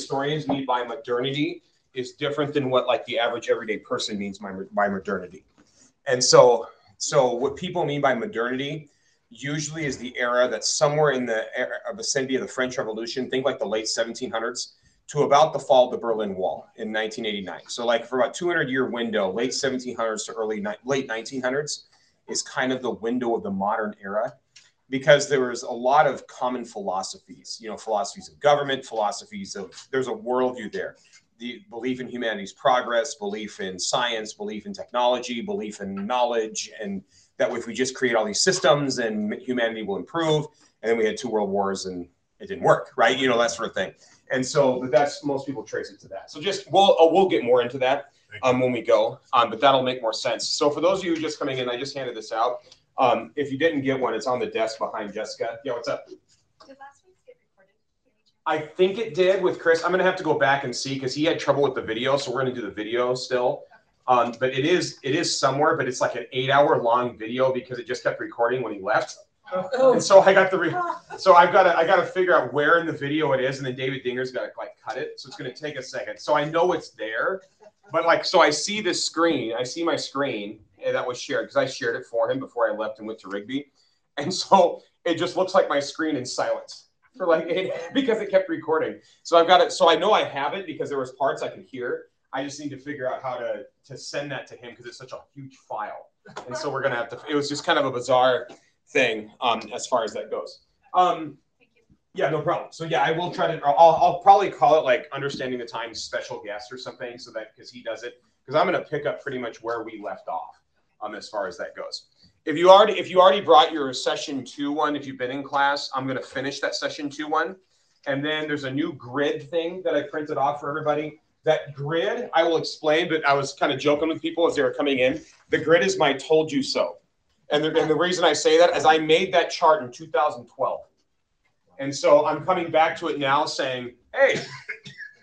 historians mean by modernity is different than what like the average everyday person means by, by modernity. And so, so what people mean by modernity usually is the era that's somewhere in the era, vicinity of the French Revolution. Think like the late 1700s to about the fall of the Berlin Wall in 1989. So, like for about 200 year window, late 1700s to early late 1900s is kind of the window of the modern era because there was a lot of common philosophies, you know, philosophies of government, philosophies of there's a worldview there. The belief in humanity's progress, belief in science, belief in technology, belief in knowledge, and that if we just create all these systems and humanity will improve. And then we had two world wars and it didn't work, right? You know, that sort of thing. And so, but that's most people trace it to that. So just we'll uh, we'll get more into that um, when we go, um, but that'll make more sense. So for those of you just coming in, I just handed this out. Um, if you didn't get one, it's on the desk behind Jessica. Yeah, what's up? Did last week's get recorded? I think it did with Chris. I'm gonna have to go back and see because he had trouble with the video, so we're gonna do the video still. Um, but it is it is somewhere, but it's like an eight hour long video because it just kept recording when he left. Oh. And so I got the re- so I've got to I got to figure out where in the video it is, and then David Dinger's got to like cut it. So it's going to take a second. So I know it's there, but like so I see this screen. I see my screen that was shared because I shared it for him before I left and went to Rigby, and so it just looks like my screen in silence for like eight because it kept recording. So I've got it. So I know I have it because there was parts I could hear. I just need to figure out how to to send that to him because it's such a huge file, and so we're gonna have to. It was just kind of a bizarre thing um, as far as that goes. Um, yeah, no problem. So yeah, I will try to. I'll, I'll probably call it like understanding the times special guest or something, so that because he does it. Because I'm going to pick up pretty much where we left off, um, as far as that goes. If you already if you already brought your session two one, if you've been in class, I'm going to finish that session two one, and then there's a new grid thing that I printed off for everybody. That grid I will explain, but I was kind of joking with people as they were coming in. The grid is my told you so. And the, and the reason I say that is I made that chart in 2012. And so I'm coming back to it now saying, hey,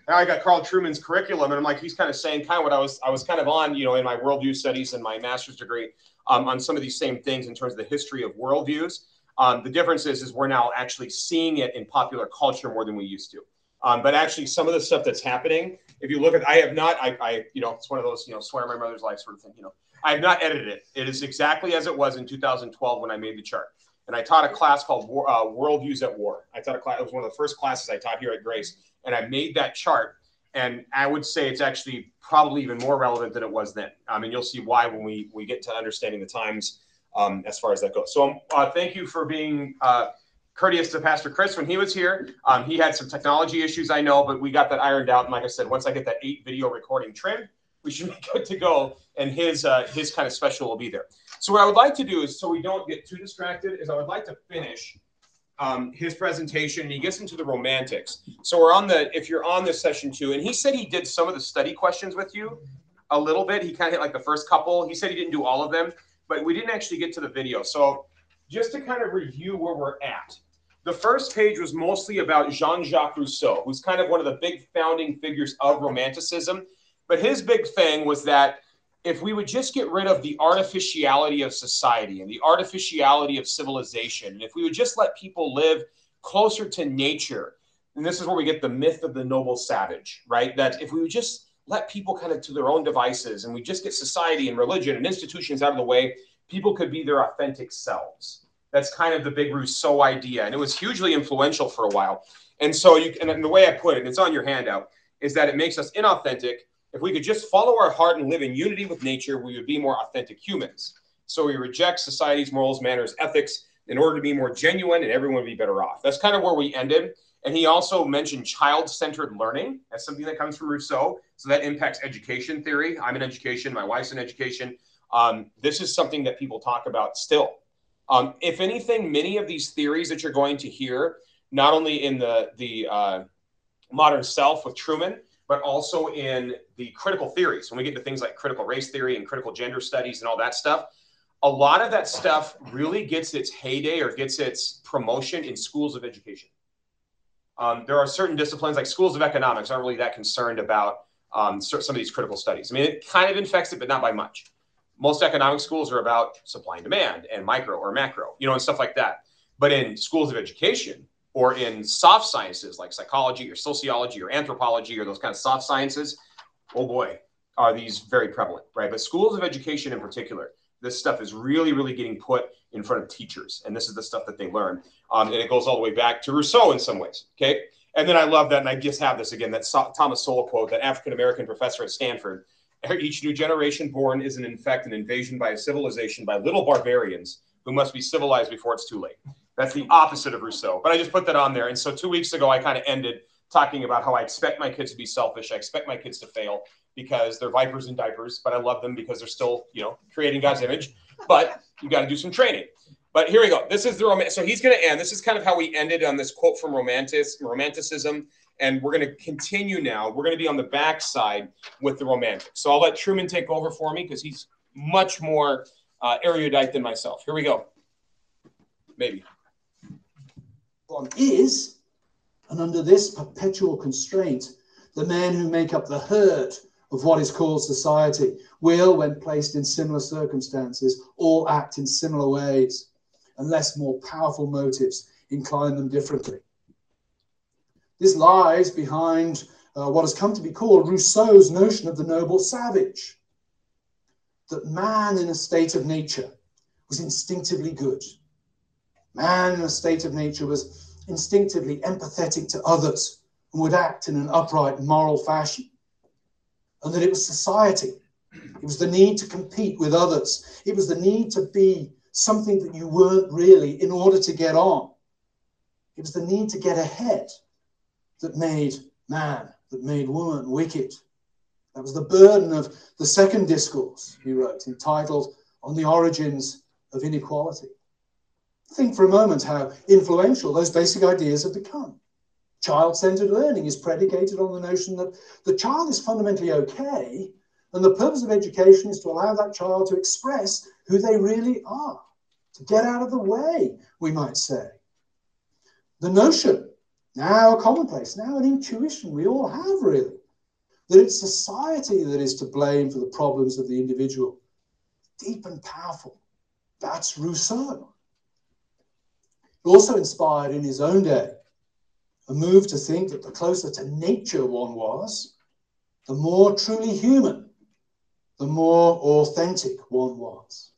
now I got Carl Trueman's curriculum. And I'm like, he's kind of saying kind of what I was, I was kind of on, you know, in my worldview studies and my master's degree um, on some of these same things in terms of the history of worldviews. Um, the difference is, is we're now actually seeing it in popular culture more than we used to. Um, but actually, some of the stuff that's happening, if you look at, I have not, I, I, you know, it's one of those, you know, swear my mother's life sort of thing, you know. I have not edited it. It is exactly as it was in 2012 when I made the chart. And I taught a class called uh, Worldviews at War. I taught a class, it was one of the first classes I taught here at Grace. And I made that chart. And I would say it's actually probably even more relevant than it was then. Um, and you'll see why when we, we get to understanding the times um, as far as that goes. So uh, thank you for being uh, courteous to Pastor Chris when he was here. Um, he had some technology issues, I know, but we got that ironed out. And like I said, once I get that eight video recording trimmed, we should be good to go, and his uh, his kind of special will be there. So what I would like to do is, so we don't get too distracted, is I would like to finish um, his presentation. And he gets into the romantics. So we're on the if you're on this session two, and he said he did some of the study questions with you a little bit. He kind of hit like the first couple. He said he didn't do all of them, but we didn't actually get to the video. So just to kind of review where we're at. The first page was mostly about Jean Jacques Rousseau, who's kind of one of the big founding figures of Romanticism. But his big thing was that if we would just get rid of the artificiality of society and the artificiality of civilization, and if we would just let people live closer to nature, and this is where we get the myth of the noble savage, right? That if we would just let people kind of to their own devices and we just get society and religion and institutions out of the way, people could be their authentic selves. That's kind of the big Rousseau idea. And it was hugely influential for a while. And so you and the way I put it, it's on your handout, is that it makes us inauthentic if we could just follow our heart and live in unity with nature, we would be more authentic humans. So we reject society's morals, manners, ethics in order to be more genuine and everyone would be better off. That's kind of where we ended. And he also mentioned child centered learning as something that comes from Rousseau. So that impacts education theory. I'm in education, my wife's in education. Um, this is something that people talk about still. Um, if anything, many of these theories that you're going to hear, not only in the, the uh, modern self with Trueman, but also in the critical theories. When we get to things like critical race theory and critical gender studies and all that stuff, a lot of that stuff really gets its heyday or gets its promotion in schools of education. Um, there are certain disciplines like schools of economics aren't really that concerned about um, some of these critical studies. I mean, it kind of infects it, but not by much. Most economic schools are about supply and demand and micro or macro, you know, and stuff like that. But in schools of education, or in soft sciences like psychology or sociology or anthropology or those kind of soft sciences, oh boy, are these very prevalent, right? But schools of education in particular, this stuff is really, really getting put in front of teachers, and this is the stuff that they learn. Um, and it goes all the way back to Rousseau in some ways. Okay, and then I love that, and I just have this again that Thomas Sowell quote, that African American professor at Stanford. Each new generation born is, an, in fact, an invasion by a civilization by little barbarians who must be civilized before it's too late. That's the opposite of Rousseau. But I just put that on there. And so two weeks ago, I kind of ended talking about how I expect my kids to be selfish. I expect my kids to fail because they're vipers in diapers, but I love them because they're still, you know, creating God's image. But you got to do some training. But here we go. This is the romantic. So he's going to end. This is kind of how we ended on this quote from romantic romanticism. And we're going to continue now. We're going to be on the back side with the romantic. So I'll let Trueman take over for me because he's much more uh, erudite than myself. Here we go. Maybe. One is, and under this perpetual constraint, the men who make up the herd of what is called society will, when placed in similar circumstances, all act in similar ways, unless more powerful motives incline them differently. This lies behind uh, what has come to be called Rousseau's notion of the noble savage that man in a state of nature was instinctively good. Man in a state of nature was instinctively empathetic to others and would act in an upright moral fashion and that it was society. It was the need to compete with others. It was the need to be something that you weren't really in order to get on. It was the need to get ahead that made man, that made woman wicked. That was the burden of the second discourse he wrote, entitled On the Origins of Inequality. Think for a moment how influential those basic ideas have become. Child centered learning is predicated on the notion that the child is fundamentally okay, and the purpose of education is to allow that child to express who they really are, to get out of the way, we might say. The notion, now commonplace, now an intuition we all have really, that it's society that is to blame for the problems of the individual. Deep and powerful. That's Rousseau. Also inspired in his own day a move to think that the closer to nature one was, the more truly human, the more authentic one was.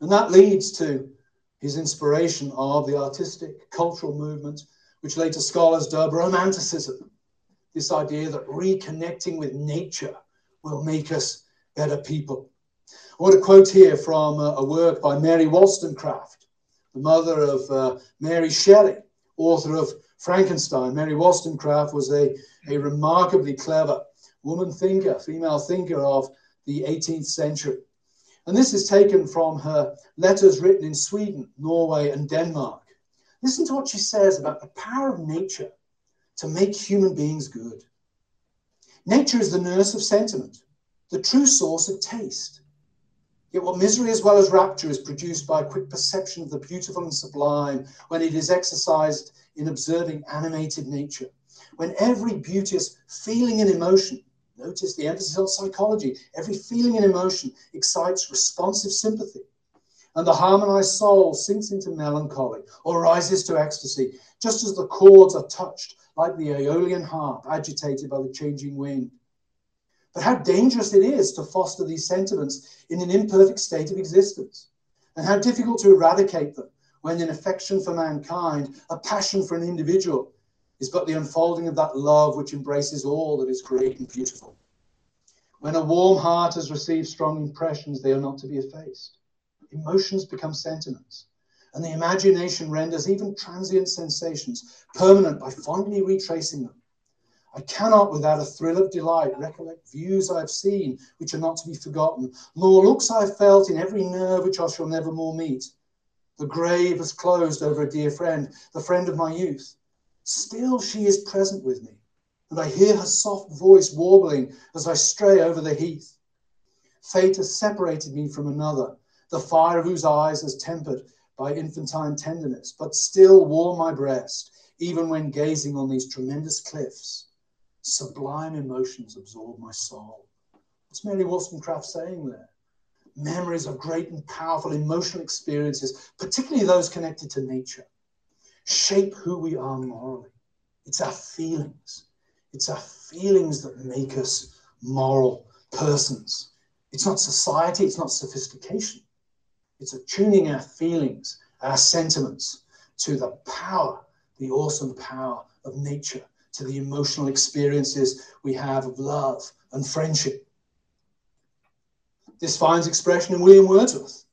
And that leads to his inspiration of the artistic cultural movement, which later scholars dub romanticism. This idea that reconnecting with nature will make us better people. I want to quote here from a, a work by Mary Wollstonecraft, the mother of uh, Mary Shelley, author of Frankenstein. Mary Wollstonecraft was a, a remarkably clever woman thinker, female thinker of the 18th century. And this is taken from her letters written in Sweden, Norway, and Denmark. Listen to what she says about the power of nature to make human beings good. Nature is the nurse of sentiment, the true source of taste. Yet what misery as well as rapture is produced by a quick perception of the beautiful and sublime when it is exercised in observing animated nature. When every beauteous feeling and emotion, notice the emphasis on psychology, every feeling and emotion excites responsive sympathy. And the harmonized soul sinks into melancholy or rises to ecstasy, just as the chords are touched like the Aeolian harp agitated by the changing wind. But how dangerous it is to foster these sentiments in an imperfect state of existence, and how difficult to eradicate them when an affection for mankind, a passion for an individual, is but the unfolding of that love which embraces all that is great and beautiful. When a warm heart has received strong impressions, they are not to be effaced. Emotions become sentiments, and the imagination renders even transient sensations permanent by fondly retracing them. I cannot, without a thrill of delight, recollect views I have seen which are not to be forgotten, nor looks I have felt in every nerve which I shall never more meet. The grave has closed over a dear friend, the friend of my youth. Still she is present with me, and I hear her soft voice warbling as I stray over the heath. Fate has separated me from another, the fire of whose eyes has tempered by infantine tenderness, but still warm my breast, even when gazing on these tremendous cliffs. Sublime emotions absorb my soul. What's Mary Wollstonecraft saying there? memories of great and powerful emotional experiences, particularly those connected to nature. shape who we are morally. It's our feelings. It's our feelings that make us moral persons. It's not society, it's not sophistication. It's attuning our feelings, our sentiments to the power, the awesome power of nature, to the emotional experiences we have of love and friendship. This finds expression in William Wordsworth.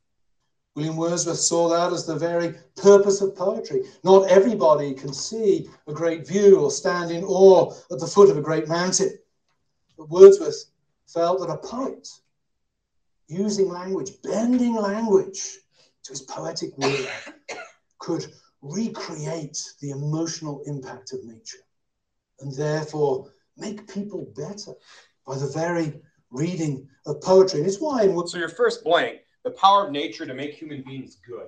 William Wordsworth saw that as the very purpose of poetry. Not everybody can see a great view or stand in awe at the foot of a great mountain. But Wordsworth felt that a poet using language, bending language to his poetic word, could recreate the emotional impact of nature and therefore make people better by the very reading of poetry. And it's why in So your first blank, the power of nature to make human beings good.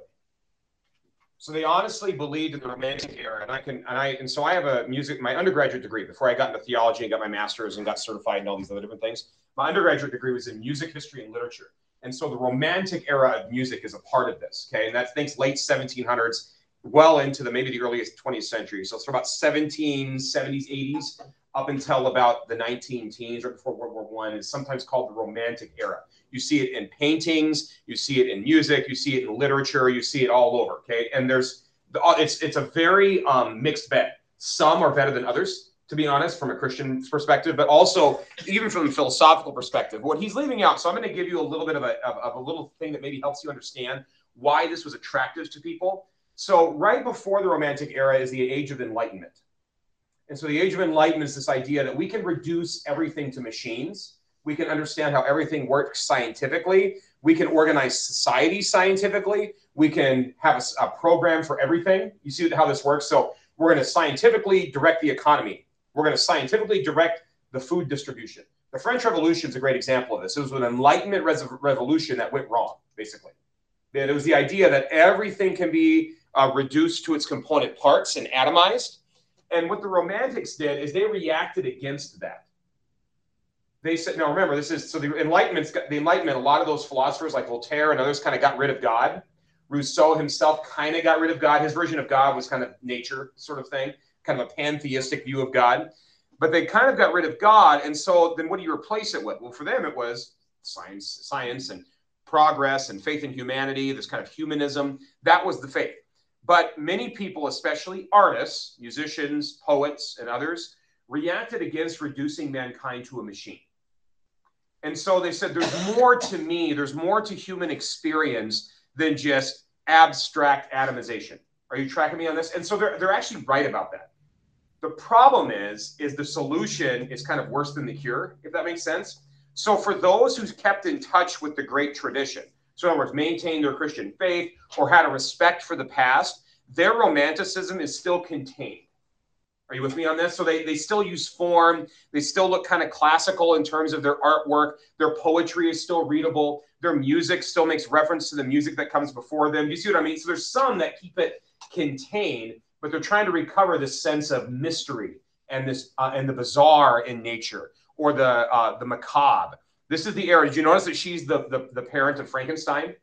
So they honestly believed in the romantic era. And I can and I and so I have a music my undergraduate degree before I got into theology and got my master's and got certified and all these other different things. My undergraduate degree was in music history and literature. And so the romantic era of music is a part of this. Okay. And that thinks late 1700s, well into the maybe the earliest 20th century. So it's from about 1770s, 80s up until about the 19 teens, right before World War One, is sometimes called the Romantic era. You see it in paintings, you see it in music, you see it in literature, you see it all over. Okay, and there's it's it's a very um, mixed bag. Some are better than others to be honest, from a Christian perspective, but also even from a philosophical perspective. What he's leaving out, so I'm going to give you a little bit of a, of, of a little thing that maybe helps you understand why this was attractive to people. So, right before the Romantic era is the Age of Enlightenment. And so, the Age of Enlightenment is this idea that we can reduce everything to machines. We can understand how everything works scientifically. We can organize society scientifically. We can have a, a program for everything. You see how this works? So, we're going to scientifically direct the economy we're going to scientifically direct the food distribution. The French Revolution is a great example of this. It was an Enlightenment revolution that went wrong, basically. It was the idea that everything can be uh, reduced to its component parts and atomized. And what the Romantics did is they reacted against that. They said, now remember, this is so the Enlightenment, the Enlightenment, a lot of those philosophers like Voltaire and others kind of got rid of God. Rousseau himself kind of got rid of God. His version of God was kind of nature sort of thing kind of a pantheistic view of God. But they kind of got rid of God. And so then what do you replace it with? Well, for them, it was science, science and progress and faith in humanity, this kind of humanism. That was the faith. But many people, especially artists, musicians, poets, and others, reacted against reducing mankind to a machine. And so they said, there's more to me, there's more to human experience than just abstract atomization. Are you tracking me on this? And so they're, they're actually right about that. The problem is, is the solution is kind of worse than the cure, if that makes sense. So for those who's kept in touch with the great tradition, so in other words, maintained their Christian faith or had a respect for the past, their romanticism is still contained. Are you with me on this? So they, they still use form. They still look kind of classical in terms of their artwork. Their poetry is still readable. Their music still makes reference to the music that comes before them. You see what I mean? So there's some that keep it contained but they're trying to recover this sense of mystery and this uh, and the bizarre in nature or the uh, the macabre. This is the era. Did you notice that she's the, the the parent of Frankenstein?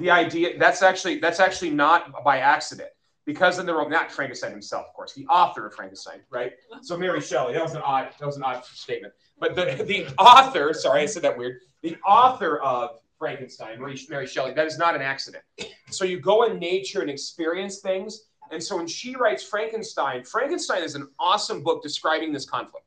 The idea that's actually that's actually not by accident because in the Roman, not Frankenstein himself, of course, the author of Frankenstein, right? So Mary Shelley. That was an odd that was an odd statement. But the the author, sorry, I said that weird. The author of Frankenstein, Mary, Mary Shelley, that is not an accident. So you go in nature and experience things and so when she writes Frankenstein, Frankenstein is an awesome book describing this conflict.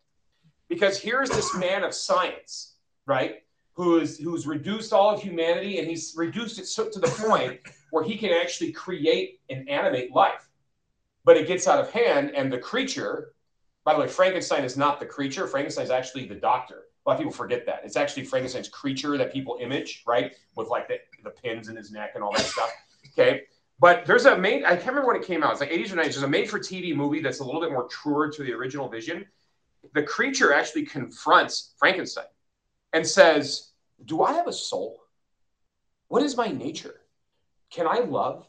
Because here's this man of science, right? Who's who's reduced all of humanity and he's reduced it so, to the point where he can actually create and animate life. But it gets out of hand, and the creature, by the way, Frankenstein is not the creature. Frankenstein is actually the doctor. A lot of people forget that. It's actually Frankenstein's creature that people image, right? With like the, the pins in his neck and all that stuff. Okay. But there's a made, I can't remember when it came out. It's like 80s or 90s. There's a made for TV movie that's a little bit more truer to the original vision. The creature actually confronts Frankenstein and says, Do I have a soul? What is my nature? Can I love?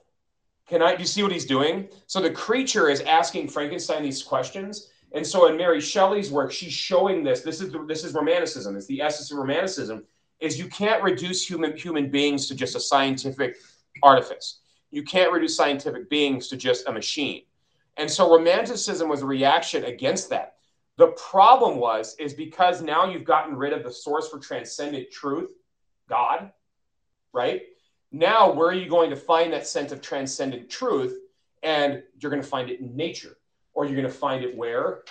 Can I, do you see what he's doing? So the creature is asking Frankenstein these questions. And so in Mary Shelley's work, she's showing this. This is, this is romanticism. It's the essence of romanticism is you can't reduce human, human beings to just a scientific artifice you can't reduce scientific beings to just a machine. And so romanticism was a reaction against that. The problem was, is because now you've gotten rid of the source for transcendent truth, God, right? Now, where are you going to find that sense of transcendent truth? And you're going to find it in nature, or you're going to find it where?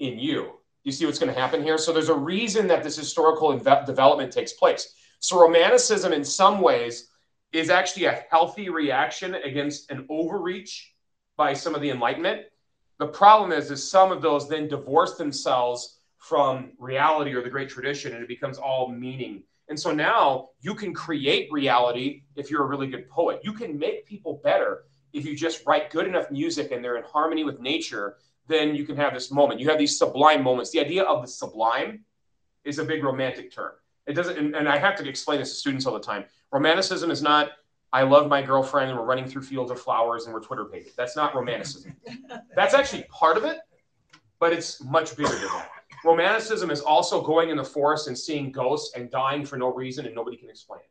In you. You see what's going to happen here? So there's a reason that this historical development takes place. So romanticism, in some ways, is actually a healthy reaction against an overreach by some of the Enlightenment. The problem is, is some of those then divorce themselves from reality or the great tradition, and it becomes all meaning. And so now you can create reality if you're a really good poet. You can make people better if you just write good enough music and they're in harmony with nature. Then you can have this moment. You have these sublime moments. The idea of the sublime is a big romantic term. It doesn't, and, and I have to explain this to students all the time. Romanticism is not, I love my girlfriend and we're running through fields of flowers and we're Twitter pages. That's not romanticism. That's actually part of it, but it's much bigger than that. Romanticism is also going in the forest and seeing ghosts and dying for no reason and nobody can explain it.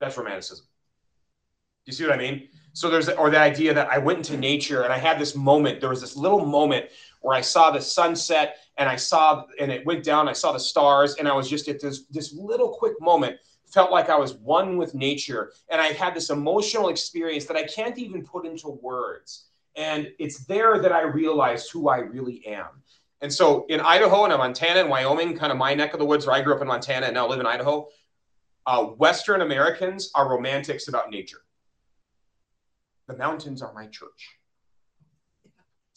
That's romanticism. Do you see what I mean? So there's, or the idea that I went into nature and I had this moment. There was this little moment where I saw the sunset and I saw, and it went down. I saw the stars, and I was just at this this little quick moment. Felt like I was one with nature, and I had this emotional experience that I can't even put into words. And it's there that I realized who I really am. And so in Idaho and in Montana and Wyoming, kind of my neck of the woods where I grew up in Montana and now live in Idaho, uh, Western Americans are romantics about nature. The mountains are my church.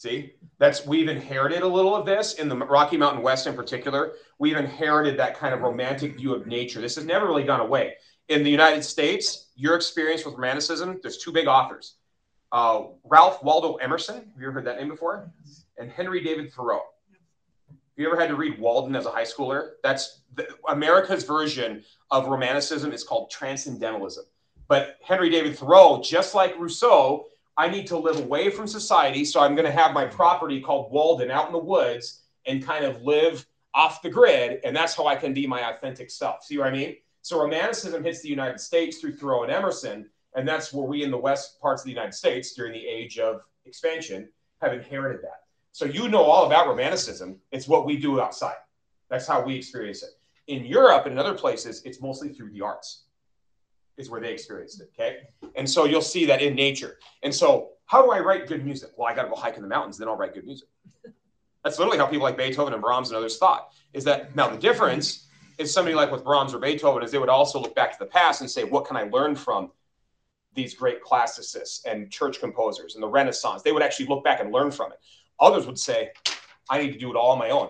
See, that's we've inherited a little of this in the Rocky Mountain West in particular. We've inherited that kind of romantic view of nature. This has never really gone away. In the United States, your experience with romanticism, there's two big authors uh, Ralph Waldo Emerson. Have you ever heard that name before? And Henry David Thoreau. You ever had to read Walden as a high schooler? That's the, America's version of romanticism is called transcendentalism. But Henry David Thoreau, just like Rousseau, I need to live away from society. So I'm going to have my property called Walden out in the woods and kind of live off the grid. And that's how I can be my authentic self. See what I mean? So romanticism hits the United States through Thoreau and Emerson. And that's where we in the West parts of the United States during the age of expansion have inherited that. So you know all about romanticism. It's what we do outside. That's how we experience it. In Europe and in other places, it's mostly through the arts is where they experienced it. Okay. And so you'll see that in nature. And so, how do I write good music? Well, I got to go hike in the mountains, then I'll write good music. That's literally how people like Beethoven and Brahms and others thought. Is that now the difference is somebody like with Brahms or Beethoven is they would also look back to the past and say, what can I learn from these great classicists and church composers and the Renaissance? They would actually look back and learn from it. Others would say, I need to do it all on my own.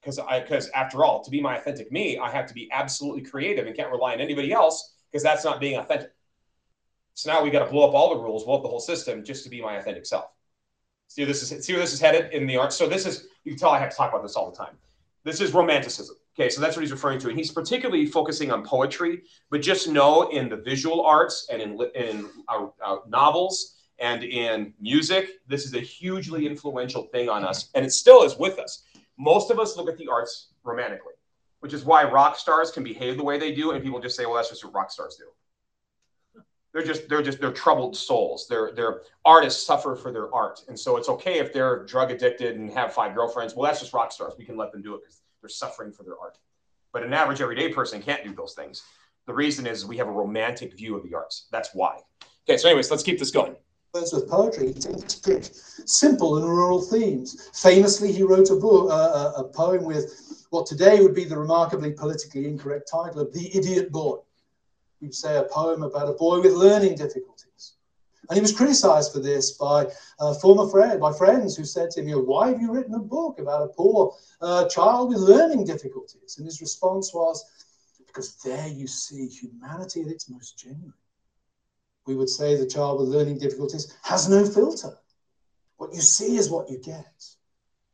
Because I because after all, to be my authentic me, I have to be absolutely creative and can't rely on anybody else because that's not being authentic. So now we got to blow up all the rules, blow up the whole system just to be my authentic self. See where this is see where this is headed in the art. So this is you can tell I have to talk about this all the time. This is romanticism. Okay, so that's what he's referring to, and he's particularly focusing on poetry. But just know in the visual arts and in in uh, uh, novels and in music, this is a hugely influential thing on us, and it still is with us. Most of us look at the arts romantically which is why rock stars can behave the way they do, and people just say, "Well, that's just what rock stars do." They're just they're just they're troubled souls. They're they're artists suffer for their art, and so it's okay if they're drug addicted and have five girlfriends. Well, that's just rock stars. We can let them do it because they're suffering for their art. But an average everyday person can't do those things. The reason is we have a romantic view of the arts. That's why. Okay, so anyways, let's keep this going. With poetry, simple and rural themes. Famously, he wrote a book, uh, a poem with what today would be the remarkably politically incorrect title of The Idiot Boy. You'd say a poem about a boy with learning difficulties. And he was criticized for this by uh, former friend, by friends who said to him, you know, why have you written a book about a poor uh, child with learning difficulties? And his response was, because there you see humanity at its most genuine. We would say the child with learning difficulties has no filter. What you see is what you get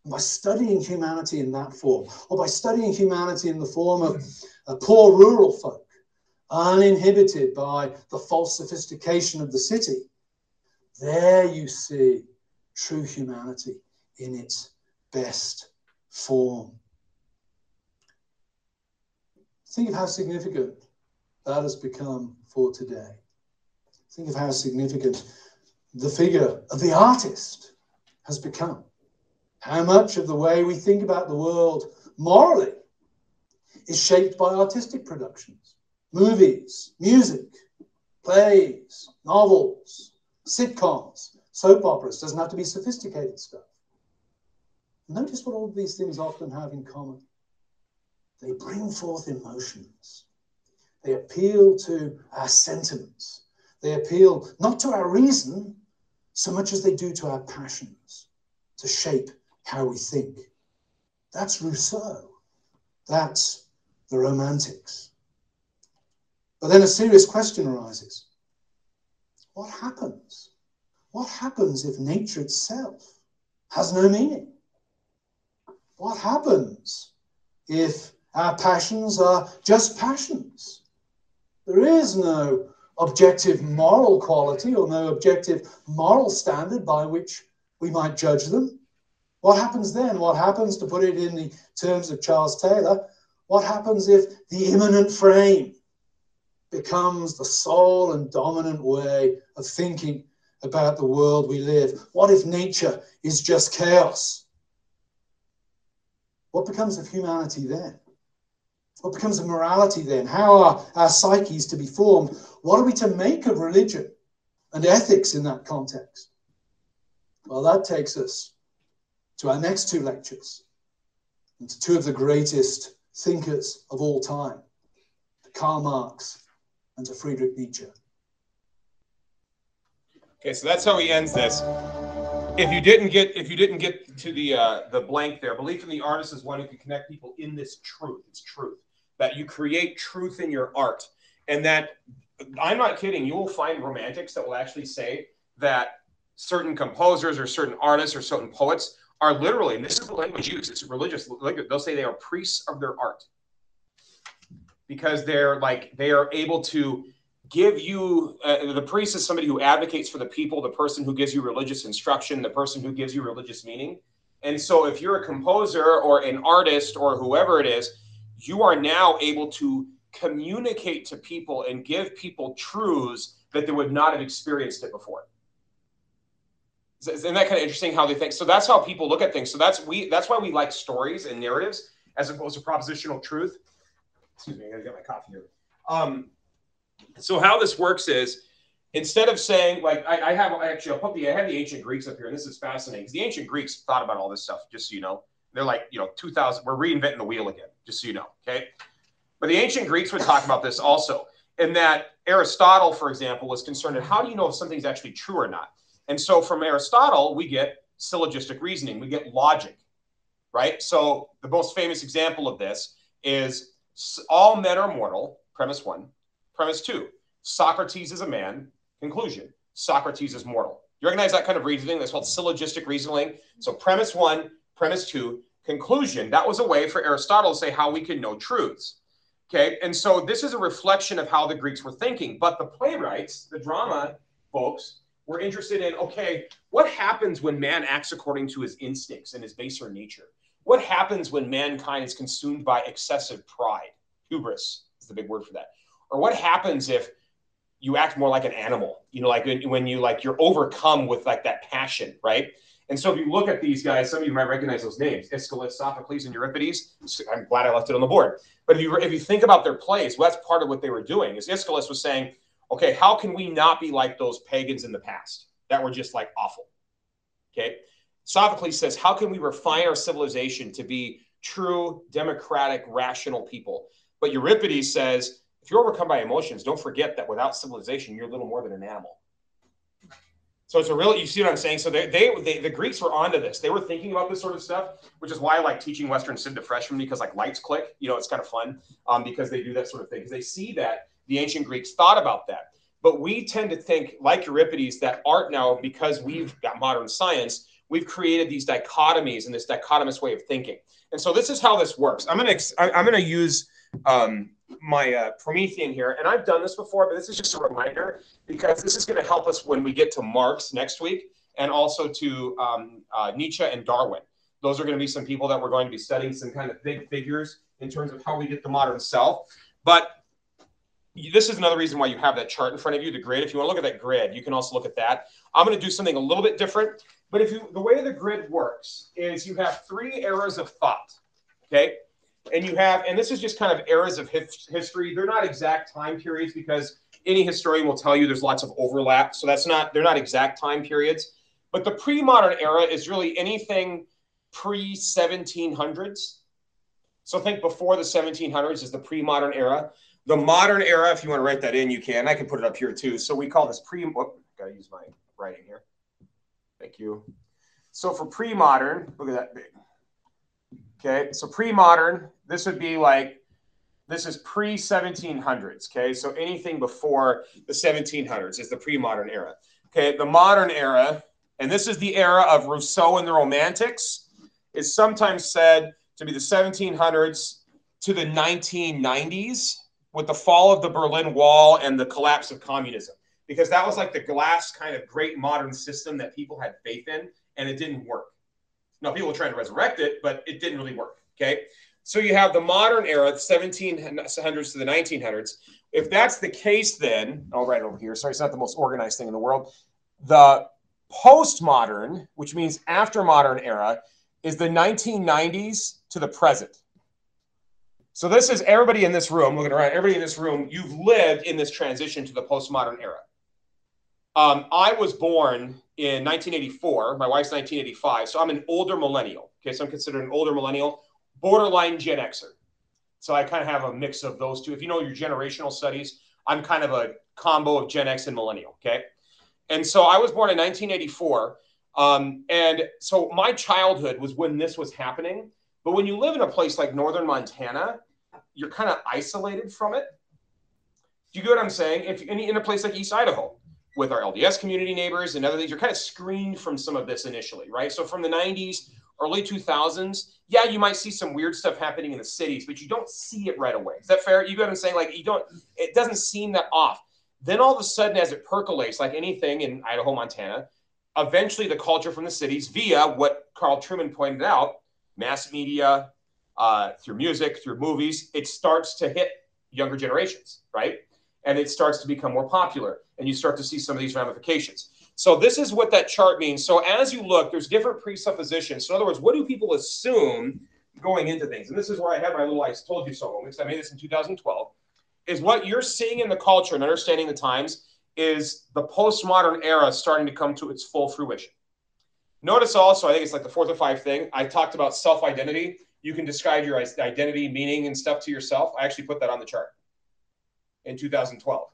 by studying humanity in that form, or by studying humanity in the form of a poor rural folk, uninhibited by the false sophistication of the city, there you see true humanity in its best form. Think of how significant that has become for today. Think of how significant the figure of the artist has become. How much of the way we think about the world morally is shaped by artistic productions, movies, music, plays, novels, sitcoms, soap operas. Doesn't have to be sophisticated stuff. Notice what all these things often have in common. They bring forth emotions. They appeal to our sentiments. They appeal not to our reason so much as they do to our passions, to shape how we think. That's Rousseau. That's the Romantics. But then a serious question arises what happens? What happens if nature itself has no meaning? What happens if our passions are just passions? There is no objective moral quality or no objective moral standard by which we might judge them. What happens then? What happens, to put it in the terms of Charles Taylor, what happens if the immanent frame becomes the sole and dominant way of thinking about the world we live? What if nature is just chaos? What becomes of humanity then? What becomes of morality then? How are our psyches to be formed? What are we to make of religion and ethics in that context? Well, that takes us to our next two lectures and to two of the greatest thinkers of all time, to Karl Marx and to Friedrich Nietzsche. Okay, so that's how he ends this. If you didn't get if you didn't get to the uh, the blank there, belief in the artist is one who can connect people in this truth. It's truth that you create truth in your art, and that I'm not kidding. You will find romantics that will actually say that certain composers or certain artists or certain poets are literally, and this is the language used, it's religious. They'll say they are priests of their art because they're like they are able to give you uh, the priest is somebody who advocates for the people the person who gives you religious instruction the person who gives you religious meaning and so if you're a composer or an artist or whoever it is you are now able to communicate to people and give people truths that they would not have experienced it before isn't that kind of interesting how they think so that's how people look at things so that's we that's why we like stories and narratives as opposed to propositional truth excuse me, I gotta get my coffee here. Um, so how this works is instead of saying like I, I have actually I'll put the I have the ancient Greeks up here, and this is fascinating because the ancient Greeks thought about all this stuff. Just so you know, they're like you know 2000. We're reinventing the wheel again. Just so you know, okay. But the ancient Greeks would talk about this also, in that Aristotle, for example, was concerned in how do you know if something's actually true or not. And so from Aristotle, we get syllogistic reasoning, we get logic, right? So the most famous example of this is all men are mortal, premise one. Premise two, Socrates is a man. Conclusion, Socrates is mortal. You recognize that kind of reasoning? That's called syllogistic reasoning. So premise one, premise two, conclusion. That was a way for Aristotle to say how we can know truths. Okay, and so this is a reflection of how the Greeks were thinking. But the playwrights, the drama folks, were interested in okay, what happens when man acts according to his instincts and his baser nature? What happens when mankind is consumed by excessive pride? Hubris is the big word for that. Or what happens if you act more like an animal? You know, like when you like you're overcome with like that passion, right? And so if you look at these guys, some of you might recognize those names: Aeschylus, Sophocles, and Euripides. I'm glad I left it on the board. But if you if you think about their plays, well, that's part of what they were doing. Is Aeschylus was saying, okay, how can we not be like those pagans in the past that were just like awful? Okay. Sophocles says, How can we refine our civilization to be true, democratic, rational people? But Euripides says, If you're overcome by emotions, don't forget that without civilization, you're little more than an animal. So it's a real, you see what I'm saying? So they, they, they, the Greeks were onto this. They were thinking about this sort of stuff, which is why I like teaching Western Civ to freshmen because like lights click, you know, it's kind of fun um, because they do that sort of thing because they see that the ancient Greeks thought about that. But we tend to think like Euripides that art now, because we've got modern science, we've created these dichotomies and this dichotomous way of thinking. And so this is how this works. I'm going to I'm to use um, my uh, Promethean here, and I've done this before, but this is just a reminder because this is going to help us when we get to Marx next week, and also to um, uh, Nietzsche and Darwin. Those are going to be some people that we're going to be studying, some kind of big figures in terms of how we get the modern self. But this is another reason why you have that chart in front of you, the grid. If you want to look at that grid, you can also look at that. I'm going to do something a little bit different But if you, the way the grid works is you have three eras of thought, okay? And you have, and this is just kind of eras of his, history. They're not exact time periods because any historian will tell you there's lots of overlap. So that's not, they're not exact time periods. But the pre-modern era is really anything pre-1700s. So think before the 1700s is the pre-modern era. The modern era, if you want to write that in, you can. I can put it up here too. So we call this pre. Whoop, gotta use my writing here. Thank you. So for pre-modern, look at that big. Okay, so pre-modern, this would be like this is pre 1700s. Okay, so anything before the 1700s is the pre modern era. Okay, the modern era, and this is the era of Rousseau and the Romantics, is sometimes said to be the 1700s to the 1990s with the fall of the Berlin Wall and the collapse of communism, because that was like the glass kind of great modern system that people had faith in, and it didn't work. Now, people were trying to resurrect it, but it didn't really work. Okay. So you have the modern era, the 1700s to the 1900s. If that's the case, then oh, I'll write it over here. Sorry, it's not the most organized thing in the world. The postmodern, which means after modern era, is the 1990s to the present. So this is everybody in this room, looking around, everybody in this room, you've lived in this transition to the postmodern era. Um, I was born in 1984. My wife's 1985. So I'm an older millennial. Okay, so I'm considered an older millennial borderline Gen Xer. So I kind of have a mix of those two. If you know your generational studies, I'm kind of a combo of Gen X and millennial. Okay. And so I was born in 1984. Um, and so my childhood was when this was happening. But when you live in a place like northern Montana, you're kind of isolated from it. Do you get what I'm saying? If in, in a place like East Idaho, with our LDS community neighbors and other things, you're kind of screened from some of this initially, right? So from the 90s early 2000s, yeah, you might see some weird stuff happening in the cities, but you don't see it right away. Is that fair? You get what I'm saying? Like you don't, it doesn't seem that off. Then all of a sudden, as it percolates, like anything in Idaho, Montana, eventually the culture from the cities, via what Carl Trueman pointed out, mass media, uh, through music, through movies, it starts to hit younger generations, right? And it starts to become more popular, and you start to see some of these ramifications. So this is what that chart means. So as you look, there's different presuppositions. So in other words, what do people assume going into things? And this is where I had my little I told you so moments. I made this in 2012. Is what you're seeing in the culture and understanding the times is the postmodern era starting to come to its full fruition. Notice also, I think it's like the fourth or five thing. I talked about self-identity. You can describe your identity, meaning, and stuff to yourself. I actually put that on the chart in 2012.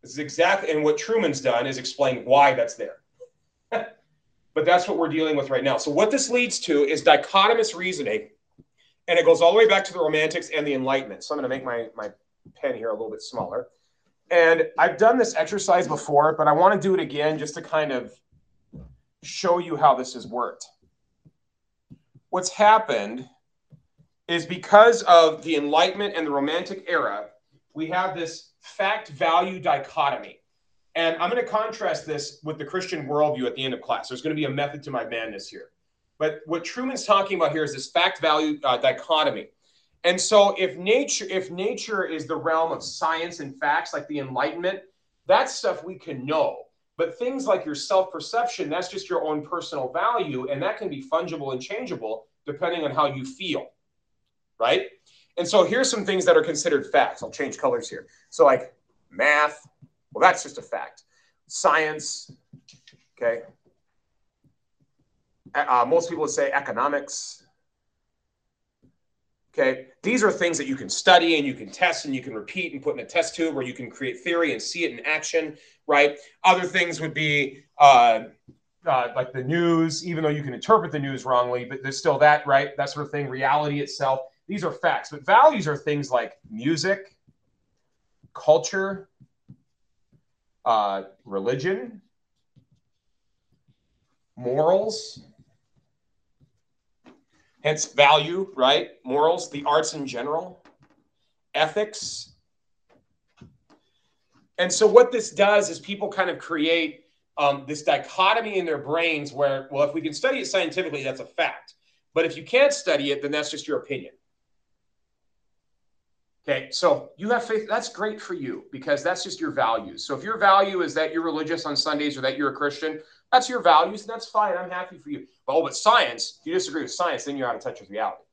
This is exactly, and what Trueman's done is explain why that's there. but that's what we're dealing with right now. So, what this leads to is dichotomous reasoning, and it goes all the way back to the Romantics and the Enlightenment. So, I'm going to make my, my pen here a little bit smaller. And I've done this exercise before, but I want to do it again just to kind of show you how this has worked. What's happened is because of the Enlightenment and the Romantic era, we have this fact value dichotomy. And I'm going to contrast this with the Christian worldview at the end of class. There's going to be a method to my madness here. But what Trueman's talking about here is this fact value uh, dichotomy. And so if nature if nature is the realm of science and facts like the enlightenment, that's stuff we can know. But things like your self-perception, that's just your own personal value and that can be fungible and changeable depending on how you feel. Right? And so here's some things that are considered facts. I'll change colors here. So like math, well, that's just a fact. Science, okay. Uh, most people would say economics. Okay, these are things that you can study and you can test and you can repeat and put in a test tube, or you can create theory and see it in action, right? Other things would be uh, uh, like the news, even though you can interpret the news wrongly, but there's still that, right? That sort of thing. Reality itself. These are facts, but values are things like music, culture, uh, religion, morals, hence value, right? Morals, the arts in general, ethics. And so, what this does is people kind of create um, this dichotomy in their brains where, well, if we can study it scientifically, that's a fact. But if you can't study it, then that's just your opinion. Okay, so you have faith. That's great for you because that's just your values. So if your value is that you're religious on Sundays or that you're a Christian, That's your values, and that's fine. I'm happy for you. But, oh, but science, if you disagree with science, then you're out of touch with reality.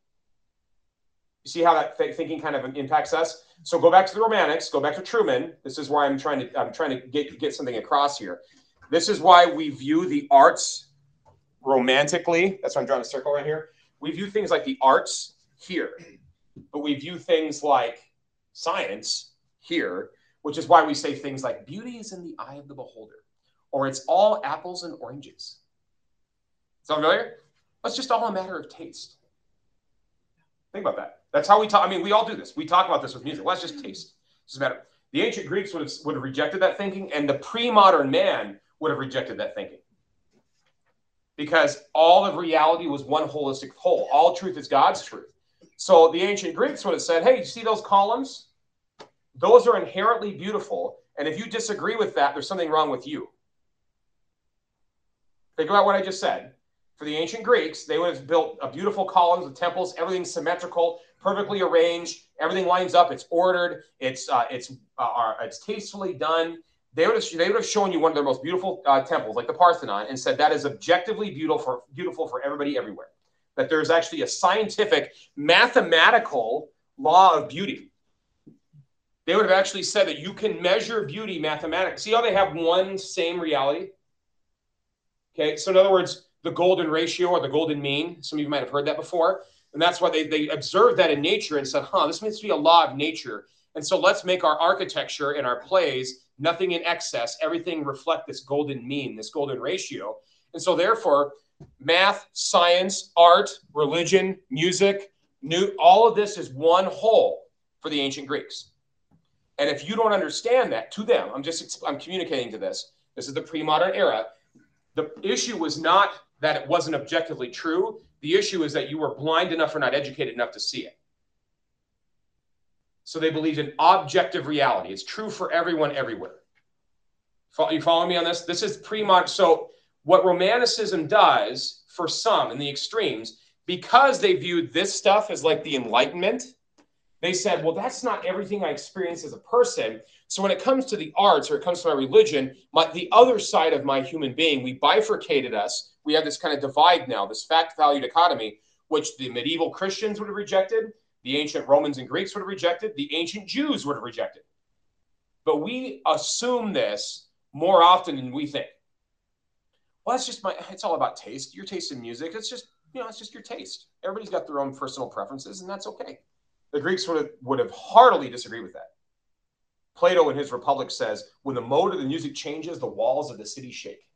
You see how that th- thinking kind of impacts us? So go back to the romantics, go back to Trueman. This is why I'm trying to I'm trying to get get something across here. This is why we view the arts romantically. That's why I'm drawing a circle right here. We view things like the arts here, but we view things like science here, which is why we say things like beauty is in the eye of the beholder, or it's all apples and oranges. Sound familiar? That's just all a matter of taste. Think about that. That's how we talk. I mean, we all do this. We talk about this with music. That's just taste. Doesn't matter. The ancient Greeks would have, would have rejected that thinking, and the pre-modern man would have rejected that thinking. Because all of reality was one holistic whole. All truth is God's truth. So the ancient Greeks would have said, hey, you see those columns? Those are inherently beautiful. And if you disagree with that, there's something wrong with you. Think about what I just said. For the ancient Greeks, they would have built a beautiful columns with temples, everything symmetrical, perfectly arranged, everything lines up, it's ordered, it's uh, it's uh, it's tastefully done. They would have they would have shown you one of their most beautiful uh, temples, like the Parthenon, and said that is objectively beautiful beautiful for everybody everywhere. That there's actually a scientific, mathematical law of beauty. They would have actually said that you can measure beauty mathematically. See how they have one same reality? Okay, so in other words, the golden ratio or the golden mean, some of you might have heard that before. And that's why they, they observed that in nature and said, huh, this must be a law of nature. And so let's make our architecture and our plays nothing in excess, everything reflect this golden mean, this golden ratio. And so therefore, math, science, art, religion, music, new, all of this is one whole for the ancient Greeks. And if you don't understand that to them, I'm just I'm communicating to this. This is the pre-modern era. The issue was not that it wasn't objectively true. The issue is that you were blind enough or not educated enough to see it. So they believed in objective reality. It's true for everyone everywhere. You follow me on this? This is pre-modern. So what romanticism does for some in the extremes, because they viewed this stuff as like the enlightenment, they said, well, that's not everything I experience as a person. So when it comes to the arts or it comes to my religion, my, the other side of my human being, we bifurcated us. We have this kind of divide now, this fact value dichotomy, which the medieval Christians would have rejected, the ancient Romans and Greeks would have rejected, the ancient Jews would have rejected. But we assume this more often than we think. Well, that's just my, it's all about taste. Your taste in music, it's just, you know, it's just your taste. Everybody's got their own personal preferences, and that's okay. The Greeks would have, would have heartily disagreed with that. Plato in his Republic says, when the mode of the music changes, the walls of the city shake.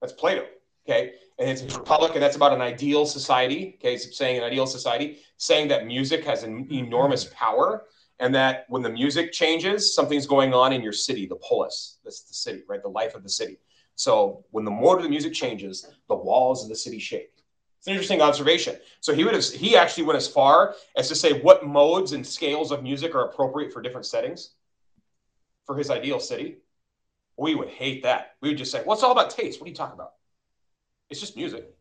That's Plato. Okay. And it's his Republic, and that's about an ideal society. Okay. It's saying an ideal society, saying that music has an enormous power and that when the music changes, something's going on in your city, the polis. That's the city, right? The life of the city. So when the mode of the music changes, the walls of the city shake. It's an interesting observation. So he would have he actually went as far as to say what modes and scales of music are appropriate for different settings for his ideal city. We would hate that. We would just say, well, it's all about taste. What are you talking about? It's just music.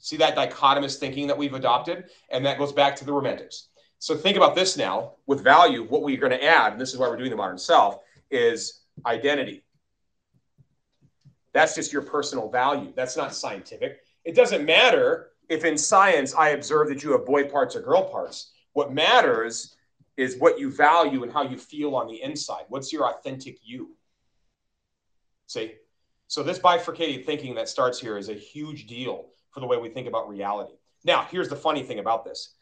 See that dichotomous thinking that we've adopted? And that goes back to the romantics. So think about this now with value, what we're going to add, and this is why we're doing the modern self, is identity. That's just your personal value. That's not scientific. It doesn't matter if in science I observe that you have boy parts or girl parts. What matters is what you value and how you feel on the inside. What's your authentic you? See? So, this bifurcated thinking that starts here is a huge deal for the way we think about reality. Now, here's the funny thing about this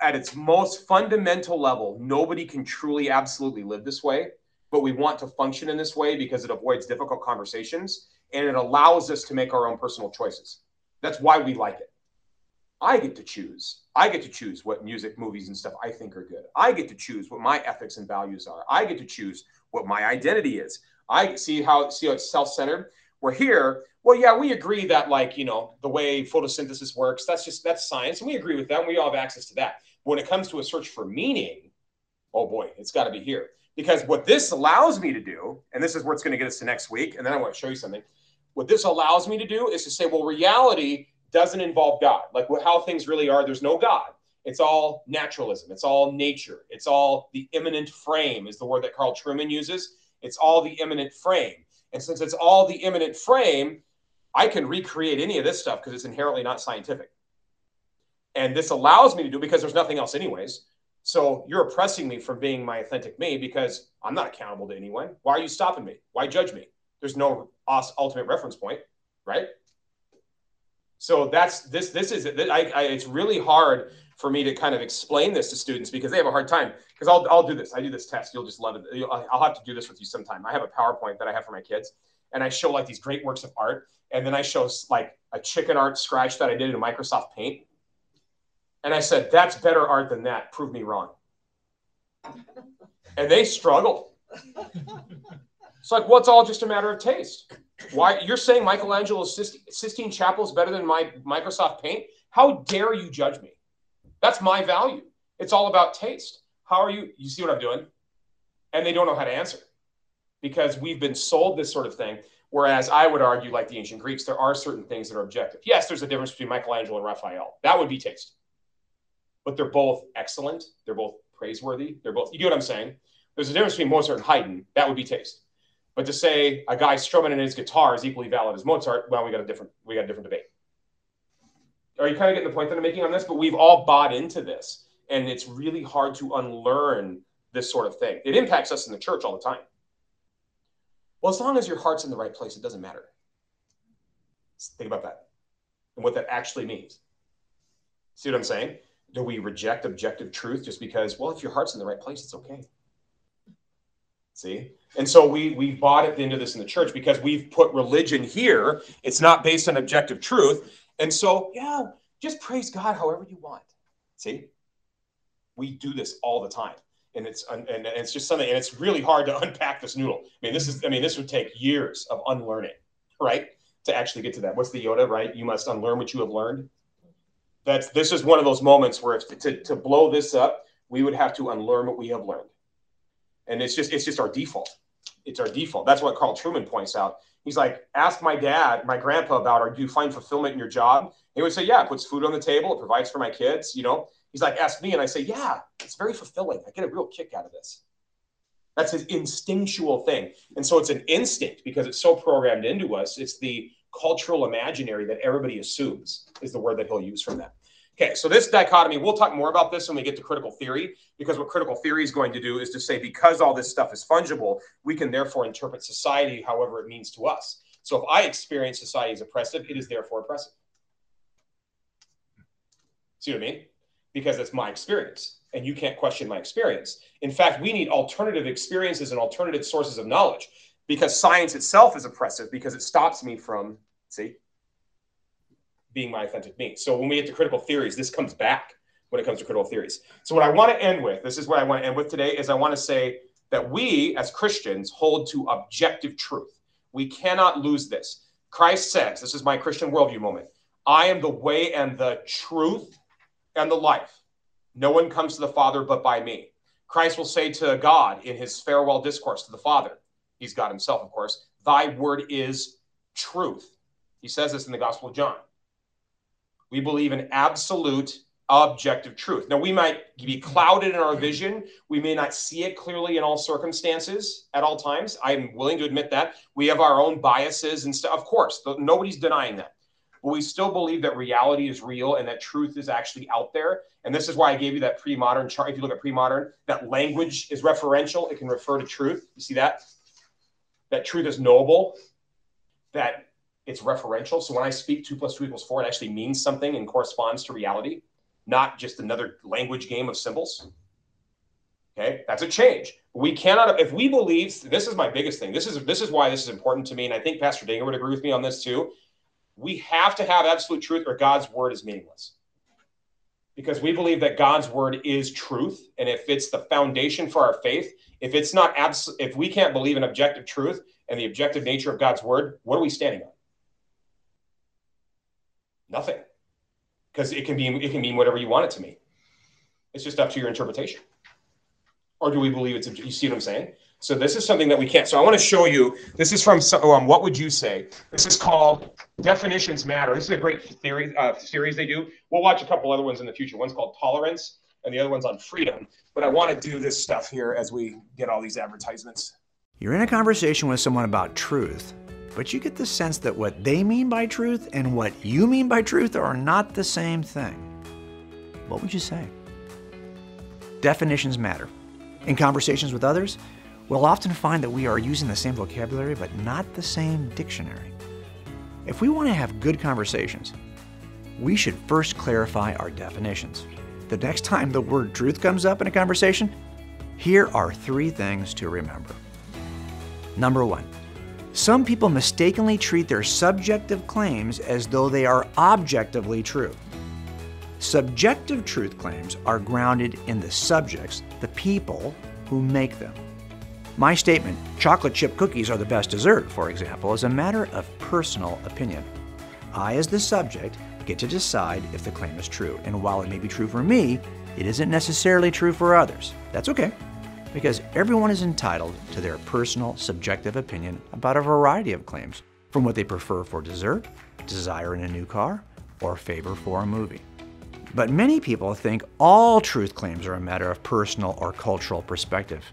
at its most fundamental level, nobody can truly, absolutely live this way, but we want to function in this way because it avoids difficult conversations and it allows us to make our own personal choices. That's why we like it. I get to choose. I get to choose what music, movies, and stuff I think are good. I get to choose what my ethics and values are. I get to choose what my identity is. I see how see how it's self-centered. We're here. Well, yeah, we agree that like you know the way photosynthesis works. That's just that's science, and we agree with that. And we all have access to that. But when it comes to a search for meaning, oh boy, it's got to be here because what this allows me to do, and this is where it's going to get us to next week, and then I want to show you something. What this allows me to do is to say, well, reality doesn't involve God. Like how things really are, there's no God. It's all naturalism. It's all nature. It's all the immanent frame, is the word that Carl Trueman uses. It's all the immanent frame. And since it's all the immanent frame, I can recreate any of this stuff because it's inherently not scientific. And this allows me to do because there's nothing else, anyways. So you're oppressing me from being my authentic me because I'm not accountable to anyone. Why are you stopping me? Why judge me? There's no ultimate reference point, right? So that's this. This is I, I, it's really hard for me to kind of explain this to students because they have a hard time. Because I'll I'll do this. I do this test. You'll just love it. I'll have to do this with you sometime. I have a PowerPoint that I have for my kids, and I show like these great works of art, and then I show like a chicken art scratch that I did in Microsoft Paint, and I said that's better art than that. Prove me wrong. And they struggle. It's like, well, all just a matter of taste. Why you're saying Michelangelo's Sistine Chapel is better than my Microsoft Paint? How dare you judge me? That's my value. It's all about taste. How are you? You see what I'm doing? And they don't know how to answer because we've been sold this sort of thing. Whereas I would argue, like the ancient Greeks, there are certain things that are objective. Yes, there's a difference between Michelangelo and Raphael. That would be taste. But they're both excellent. They're both praiseworthy. They're both, you get what I'm saying? There's a difference between Mozart and Haydn. That would be taste. But to say a guy strumming in his guitar is equally valid as Mozart, well, we got a different we got a different debate. Are you kind of getting the point that I'm making on this? But we've all bought into this, and it's really hard to unlearn this sort of thing. It impacts us in the church all the time. Well, as long as your heart's in the right place, it doesn't matter. Think about that and what that actually means. See what I'm saying? Do we reject objective truth just because, well, if your heart's in the right place, it's okay? See? And so we we bought it into this in the church because we've put religion here. It's not based on objective truth. And so, yeah, just praise God however you want. See? We do this all the time. And it's and, and it's just something, and it's really hard to unpack this noodle. I mean, this is, I mean, this would take years of unlearning, right? To actually get to that. What's the Yoda, right? You must unlearn what you have learned. That's this is one of those moments where if to, to blow this up, we would have to unlearn what we have learned and it's just it's just our default. It's our default. That's what carl Trueman points out. He's like ask my dad my grandpa about do you find fulfillment in your job? He would say yeah it puts food on the table. It provides for my kids you know? He's like ask me and i say yeah it's very fulfilling. I get a real kick out of this. That's his instinctual thing. And so it's an instinct because it's so programmed into us. It's the cultural imaginary that everybody assumes is the word that he'll use from that Okay, so this dichotomy, we'll talk more about this when we get to critical theory, because what critical theory is going to do is to say because all this stuff is fungible, we can therefore interpret society however it means to us. So if I experience society as oppressive, it is therefore oppressive. See what I mean? Because it's my experience, and you can't question my experience. In fact, we need alternative experiences and alternative sources of knowledge because science itself is oppressive because it stops me from, see, being my authentic me. So when we get to critical theories, this comes back when it comes to critical theories. So what I want to end with, this is what I want to end with today, is I want to say that we as Christians hold to objective truth. We cannot lose this. Christ says, this is my Christian worldview moment. I am the way and the truth and the life. No one comes to the Father but by me. Christ will say to God in his farewell discourse to the Father, he's God himself, of course, thy word is truth. He says this in the Gospel of John. We believe in absolute objective truth. Now, we might be clouded in our vision. We may not see it clearly in all circumstances at all times. I'm willing to admit that. We have our own biases and stuff. Of course, nobody's denying that. But we still believe that reality is real and that truth is actually out there. And this is why I gave you that pre modern chart. If you look at pre modern, that language is referential, it can refer to truth. You see that? That truth is knowable, that it's referential. So when I speak two plus two equals four, it actually means something and corresponds to reality, not just another language game of symbols. Okay, that's a change. We cannot, if we believe, this is my biggest thing. This is this is why this is important to me, and I think Pastor Dinger would agree with me on this too. We have to have absolute truth, or God's word is meaningless. Because we believe that God's word is truth, and if it's the foundation for our faith, if it's not absolute, if we can't believe in objective truth and the objective nature of God's word, what are we standing on? Nothing. Because it can be it can mean whatever you want it to mean. It's just up to your interpretation. Or do we believe it's you see what I'm saying? So this is something that we can't. So I want to show you. This is from um, what would you say? This is called definitions matter. This is a great theory uh, series they do. We'll watch a couple other ones in the future. One's called tolerance, and the other one's on freedom. But I want to do this stuff here as we get all these advertisements. You're in a conversation with someone about truth, but you get the sense that what they mean by truth and what you mean by truth are not the same thing. What would you say? Definitions matter. In conversations with others, we'll often find that we are using the same vocabulary but not the same dictionary. If we want to have good conversations, we should first clarify our definitions. The next time the word truth comes up in a conversation, here are three things to remember. Number one, some people mistakenly treat their subjective claims as though they are objectively true. Subjective truth claims are grounded in the subjects, the people who make them. My statement, chocolate chip cookies are the best dessert, for example, is a matter of personal opinion. I, as the subject, get to decide if the claim is true, and while it may be true for me, it isn't necessarily true for others. That's okay, because everyone is entitled to their personal, subjective opinion about a variety of claims, from what they prefer for dessert, desire in a new car, or favor for a movie. But many people think all truth claims are a matter of personal or cultural perspective.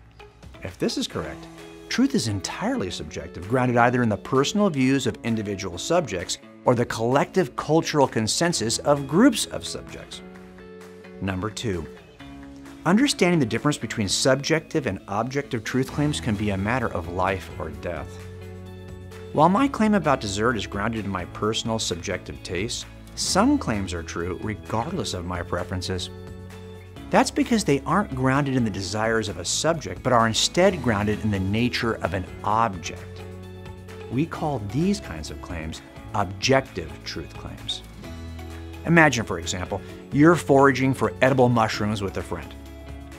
If this is correct, truth is entirely subjective, grounded either in the personal views of individual subjects or the collective cultural consensus of groups of subjects. Number two, understanding the difference between subjective and objective truth claims can be a matter of life or death. While my claim about dessert is grounded in my personal subjective tastes, some claims are true regardless of my preferences. That's because they aren't grounded in the desires of a subject, but are instead grounded in the nature of an object. We call these kinds of claims objective truth claims. Imagine, for example, you're foraging for edible mushrooms with a friend.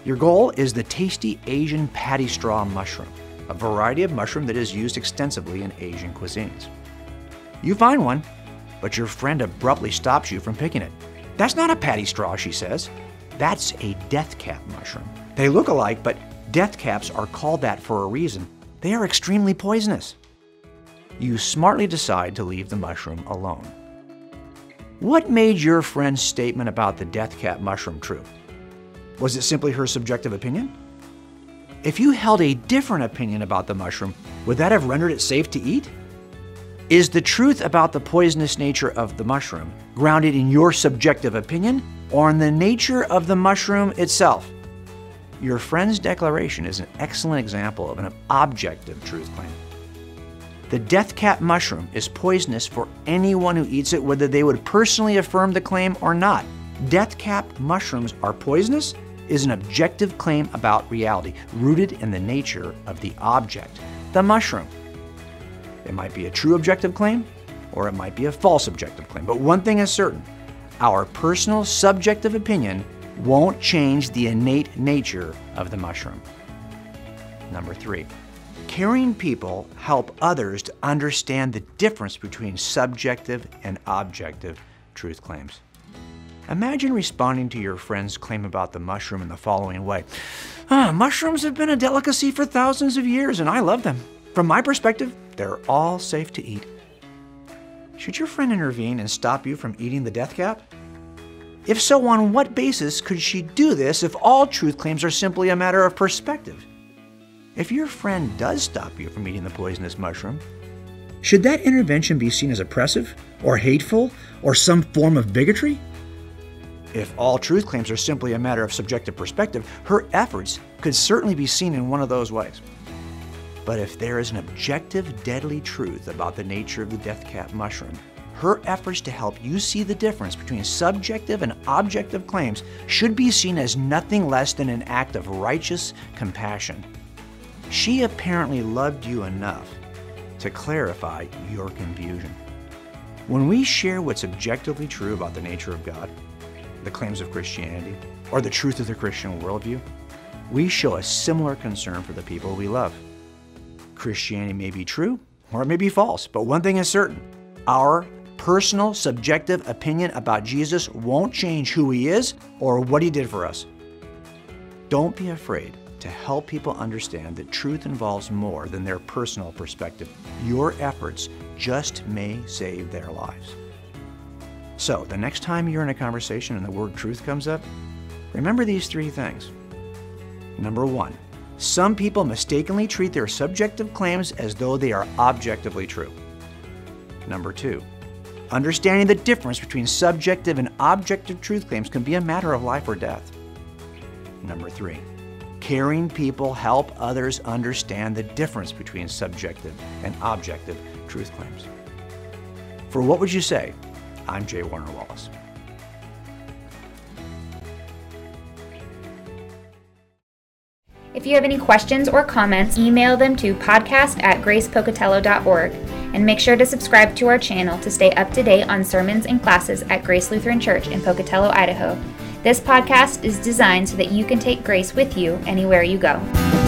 Your goal is the tasty Asian paddy straw mushroom, a variety of mushroom that is used extensively in Asian cuisines. You find one, but your friend abruptly stops you from picking it. That's not a paddy straw, she says. That's a death cap mushroom. They look alike, but death caps are called that for a reason. They are extremely poisonous. You smartly decide to leave the mushroom alone. What made your friend's statement about the death cap mushroom true? Was it simply her subjective opinion? If you held a different opinion about the mushroom, would that have rendered it safe to eat? Is the truth about the poisonous nature of the mushroom grounded in your subjective opinion or in the nature of the mushroom itself. Your friend's declaration is an excellent example of an objective truth claim. The death cap mushroom is poisonous for anyone who eats it, whether they would personally affirm the claim or not. Death cap mushrooms are poisonous is an objective claim about reality, rooted in the nature of the object, the mushroom. It might be a true objective claim, or it might be a false objective claim. But one thing is certain our personal subjective opinion won't change the innate nature of the mushroom. Number three, caring people help others to understand the difference between subjective and objective truth claims. Imagine responding to your friend's claim about the mushroom in the following way ah, Mushrooms have been a delicacy for thousands of years, and I love them. From my perspective, they're all safe to eat. Should your friend intervene and stop you from eating the death cap? If so, on what basis could she do this if all truth claims are simply a matter of perspective? If your friend does stop you from eating the poisonous mushroom, should that intervention be seen as oppressive, or hateful, or some form of bigotry? If all truth claims are simply a matter of subjective perspective, her efforts could certainly be seen in one of those ways. But if there is an objective, deadly truth about the nature of the death cap mushroom, her efforts to help you see the difference between subjective and objective claims should be seen as nothing less than an act of righteous compassion. She apparently loved you enough to clarify your confusion. When we share what's objectively true about the nature of God, the claims of Christianity, or the truth of the Christian worldview, we show a similar concern for the people we love. Christianity may be true or it may be false, but one thing is certain our personal, subjective opinion about Jesus won't change who he is or what he did for us. Don't be afraid to help people understand that truth involves more than their personal perspective. Your efforts just may save their lives. So, the next time you're in a conversation and the word truth comes up, remember these three things. Number one, Some people mistakenly treat their subjective claims as though they are objectively true. Number two, understanding the difference between subjective and objective truth claims can be a matter of life or death. Number three, caring people help others understand the difference between subjective and objective truth claims. For What Would You Say? I'm J. Warner Wallace. If you have any questions or comments, email them to podcast at gracepocatello.org and make sure to subscribe to our channel to stay up to date on sermons and classes at Grace Lutheran Church in Pocatello, Idaho. This podcast is designed so that you can take grace with you anywhere you go.